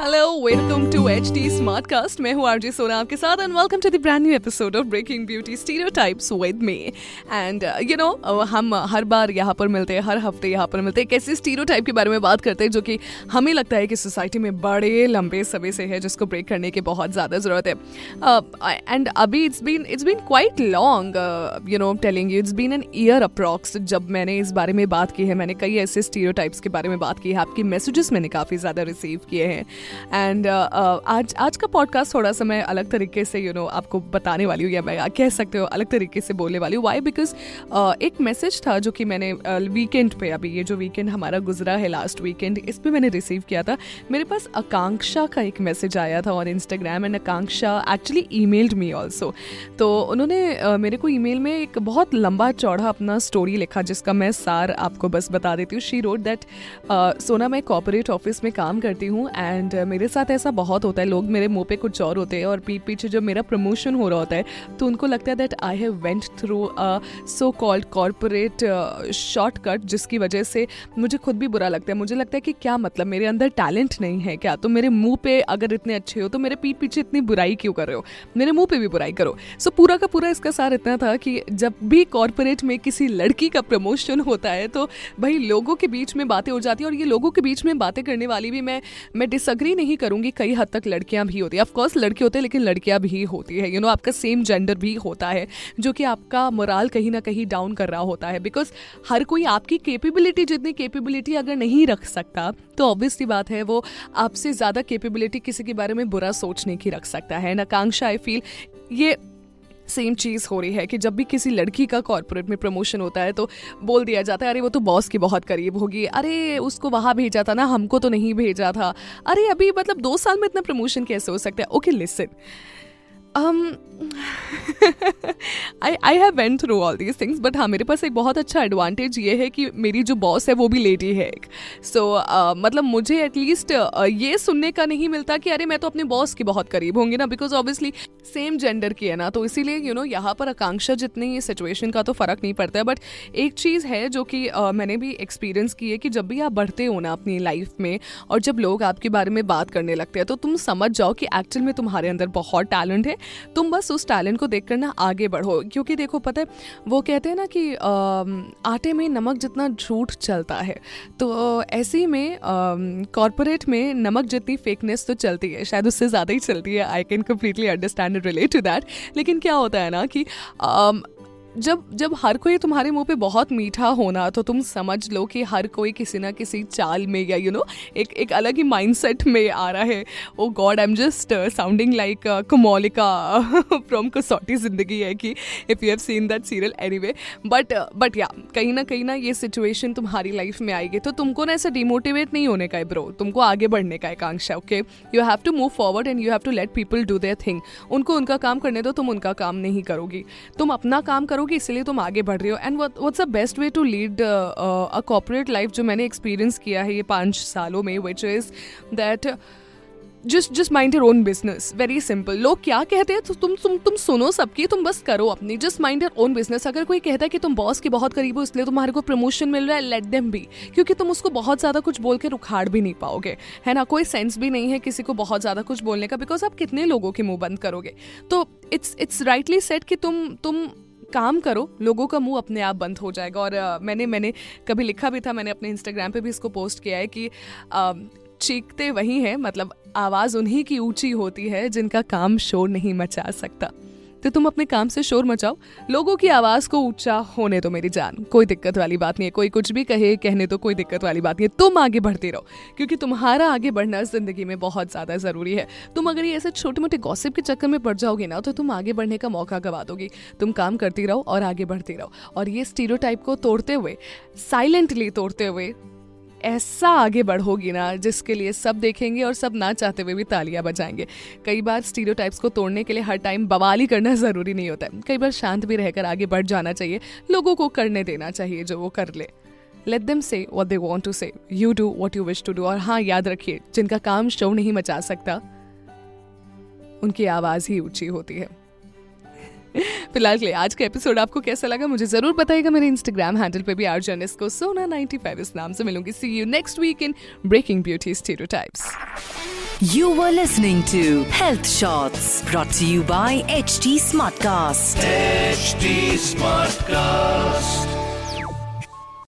Hello welcome to H D Smartcast मैं हूँ RJ Sona आपके साथ and welcome to the brand new episode of breaking beauty stereotypes with me and you know हम हर बार यहाँ पर मिलते हैं हर हफ़्ते यहाँ पर मिलते हैं कैसे स्टीरियोटाइप के बारे में बात करते हैं जो कि हमें लगता है कि सोसाइटी में बड़े लंबे समय से है जिसको ब्रेक करने की बहुत ज़्यादा ज़रूरत है। एंड uh, अभी it's been it's been quite long you know telling you it's been an year approx जब मैंने इस बारे में बात की है मैंने कई ऐसे स्टीरियोटाइप्स के बारे में बात की है आपकी मैसेजेस मैंने काफ़ी ज़्यादा रिसीव किए हैं। एंड uh, uh, आज आज का पॉडकास्ट थोड़ा सा मैं अलग तरीके से यू you नो know, आपको बताने वाली हूँ या मैं कह सकते हो अलग तरीके से बोलने वाली हूँ। वाई बिकॉज़ uh, एक मैसेज था जो कि मैंने वीकेंड पे अभी ये जो वीकेंड हमारा गुजरा है लास्ट वीकेंड इस पर मैंने रिसीव किया था। मेरे पास आकांक्षा का एक मैसेज आया था और Instagram and Akanksha actually emailed me also तो उन्होंने मेरे को ई में एक बहुत लंबा चौड़ा अपना स्टोरी लिखा जिसका मैं सार आपको बस बता देती हूँ। शी रोड दैट सोना मैं कॉपोरेट ऑफ़िस में काम करती हूँ एंड मेरे साथ ऐसा बहुत होता है। लोग मेरे मुँह पे कुछ और होते हैं और पीठ पीछे जब मेरा प्रमोशन हो रहा होता है तो उनको लगता है that I have went through a so called corporate shortcut जिसकी वजह से मुझे खुद भी बुरा लगता है। मुझे लगता है कि क्या मतलब? मेरे अंदर टैलेंट नहीं है क्या? तो मेरे मुँह पे अगर इतने अच्छे हो तो मेरे पीठ पीछे इतनी बुराई क्यों कर रहे हो? मेरे मुँह पे भी बुराई करो। सो so, पूरा का पूरा इसका सार इतना था कि जब भी कॉरपोरेट में किसी लड़की का प्रमोशन होता है तो भाई लोगों के बीच में बातें हो जाती है और ये लोगों के बीच में बातें करने वाली भी मैं मैं डिसअग्री नहीं करूँगी कई हद तक लड़कियाँ भी होती है। ऑफकोर्स लड़के होते हैं लेकिन लड़कियाँ भी होती है। यू you नो know, आपका सेम जेंडर भी होता है जो कि आपका मोराल कहीं ना कहीं डाउन कर रहा होता है। बिकॉज़ हर कोई आपकी केपेबिलिटी जितनी केपेबिलिटी अगर नहीं रख सकता तो ऑब्वियसली बात है वो आपसे ज़्यादा केपेबिलिटी किसी के बारे में बुरा सोचने की रख सकता है। नाकांक्षा आई फील ये सेम चीज़ हो रही है कि जब भी किसी लड़की का कॉरपोरेट में प्रमोशन होता है तो बोल दिया जाता है, अरे, वो तो बॉस के बहुत करीब होगी। अरे, उसको वहाँ भेजा था ना, हमको तो नहीं भेजा था। अरे, अभी मतलब दो साल में इतना प्रमोशन कैसे हो सकता है? Okay listen I I have went through all these things but हाँ मेरे पास एक बहुत अच्छा एडवांटेज ये है कि मेरी जो बॉस है वो भी लेडी है एक। सो so, uh, मतलब मुझे एटलीस्ट uh, ये सुनने का नहीं मिलता कि अरे मैं तो अपने बॉस के बहुत करीब होंगी ना बिकॉज़ ऑब्वियसली सेम जेंडर की है ना तो इसीलिए यू नो यहाँ पर आकांक्षा जितनी सिचुएशन का तो फ़र्क नहीं पड़ता है। बट एक चीज़ है जो कि uh, मैंने भी एक्सपीरियंस की है कि जब भी आप बढ़ते हो ना अपनी लाइफ में और जब लोग आपके बारे में बात करने लगते हैं तो तुम समझ जाओ कि एक्चुअल में तुम्हारे अंदर बहुत टैलेंट है। तुम बस उस टैलेंट को देख ना आगे बढ़ो। क्योंकि देखो, पता है, वो कहते हैं ना कि आटे में नमक जितना झूठ चलता है तो ऐसे में कॉरपोरेट में नमक जितनी फेकनेस तो चलती है, शायद उससे ज़्यादा ही चलती है I can completely understand relate to that लेकिन क्या होता है ना कि जब जब हर कोई तुम्हारे मुँह पे बहुत मीठा होना तो तुम समझ लो कि हर कोई किसी ना किसी चाल में या यू नो एक एक अलग ही माइंडसेट में आ रहा है। ओ god I am just sounding like Komolika from Kasauti Zindagi है कि if you have seen that serial anyway but but या कहीं ना कहीं ना ये सिचुएशन तुम्हारी लाइफ में आएगी। तो तुमको ना ऐसा डिमोटिवेट नहीं होने का है ब्रो तुमको आगे बढ़ने का Akanksha okay you have to move forward and you have to let people do their thing उनको उनका काम करने दो, तुम उनका काम नहीं करोगी। तुम अपना काम करो करोगे, इसलिए तुम आगे बढ़ रहे हो। And what's the best way to lead a corporate life जो मैंने एक्सपीरियंस किया है ये पाँच सालों में which is that just just mind your own business very simple लोग क्या कहते हैं? तो तुम तुम तुम सुनो सबकी, तुम बस करो अपनी। Just mind your own business अगर कोई कहता है कि तुम बॉस के बहुत करीब हो, इसलिए तुम्हारे को प्रमोशन मिल रहा है लेट देम भी क्योंकि तुम उसको बहुत ज़्यादा कुछ बोल के रुखाड़ भी नहीं पाओगे। है ना? कोई सेंस भी नहीं है किसी को बहुत ज़्यादा कुछ बोलने का बिकॉज़ आप कितने लोगों के मुँह बंद करोगे। तो इट्स इट्स राइटली सेट कि तुम तुम काम करो लोगों का मुँह अपने आप बंद हो जाएगा। और uh, मैंने मैंने कभी लिखा भी था मैंने अपने इंस्टाग्राम पे भी इसको पोस्ट किया है कि uh, चीखते वही हैं मतलब आवाज़ उन्हीं की ऊँची होती है जिनका काम शोर नहीं मचा सकता। तो तुम अपने काम से शोर मचाओ। लोगों की आवाज़ को ऊँचा होने तो मेरी जान। कोई दिक्कत वाली बात नहीं है। कोई कुछ भी कहे, कहने तो कोई दिक्कत वाली बात नहीं है। तुम आगे बढ़ते रहो, क्योंकि तुम्हारा आगे बढ़ना ज़िंदगी में बहुत ज़्यादा ज़रूरी है। तुम अगर ये ऐसे छोटे मोटे गॉसिप के चक्कर में पड़ जाओगे ना तो तुम आगे बढ़ने का मौका गवा दोगी। तुम काम करती रहो और आगे बढ़ती रहो। और ये स्टीरो को तोड़ते हुए साइलेंटली तोड़ते हुए ऐसा आगे बढ़ोगी ना, जिसके लिए सब देखेंगे और सब ना चाहते हुए भी तालियाँ बजाएँगे। कई बार स्टीरियोटाइप्स को तोड़ने के लिए हर टाइम बवाली करना ज़रूरी नहीं होता है। कई बार शांत भी रहकर आगे बढ़ जाना चाहिए, लोगों को करने देना चाहिए जो वो कर ले। Let them say what they want to say you do what you wish to do और हाँ याद रखिए, जिनका काम शो नहीं मचा सकता, उनकी आवाज़ ही ऊँची होती है। फ़िलहाल के लिए आज का एपिसोड आपको कैसा लगा मुझे ज़रूर बताएगा मेरे इंस्टाग्राम हैंडल पे भी आर जर्निस को सोना 95 इस नाम से मिलूँगी see you next week in breaking beauty stereotypes listening to health shorts brought Shots brought to you by HT Smartcast. Smart Smartcast.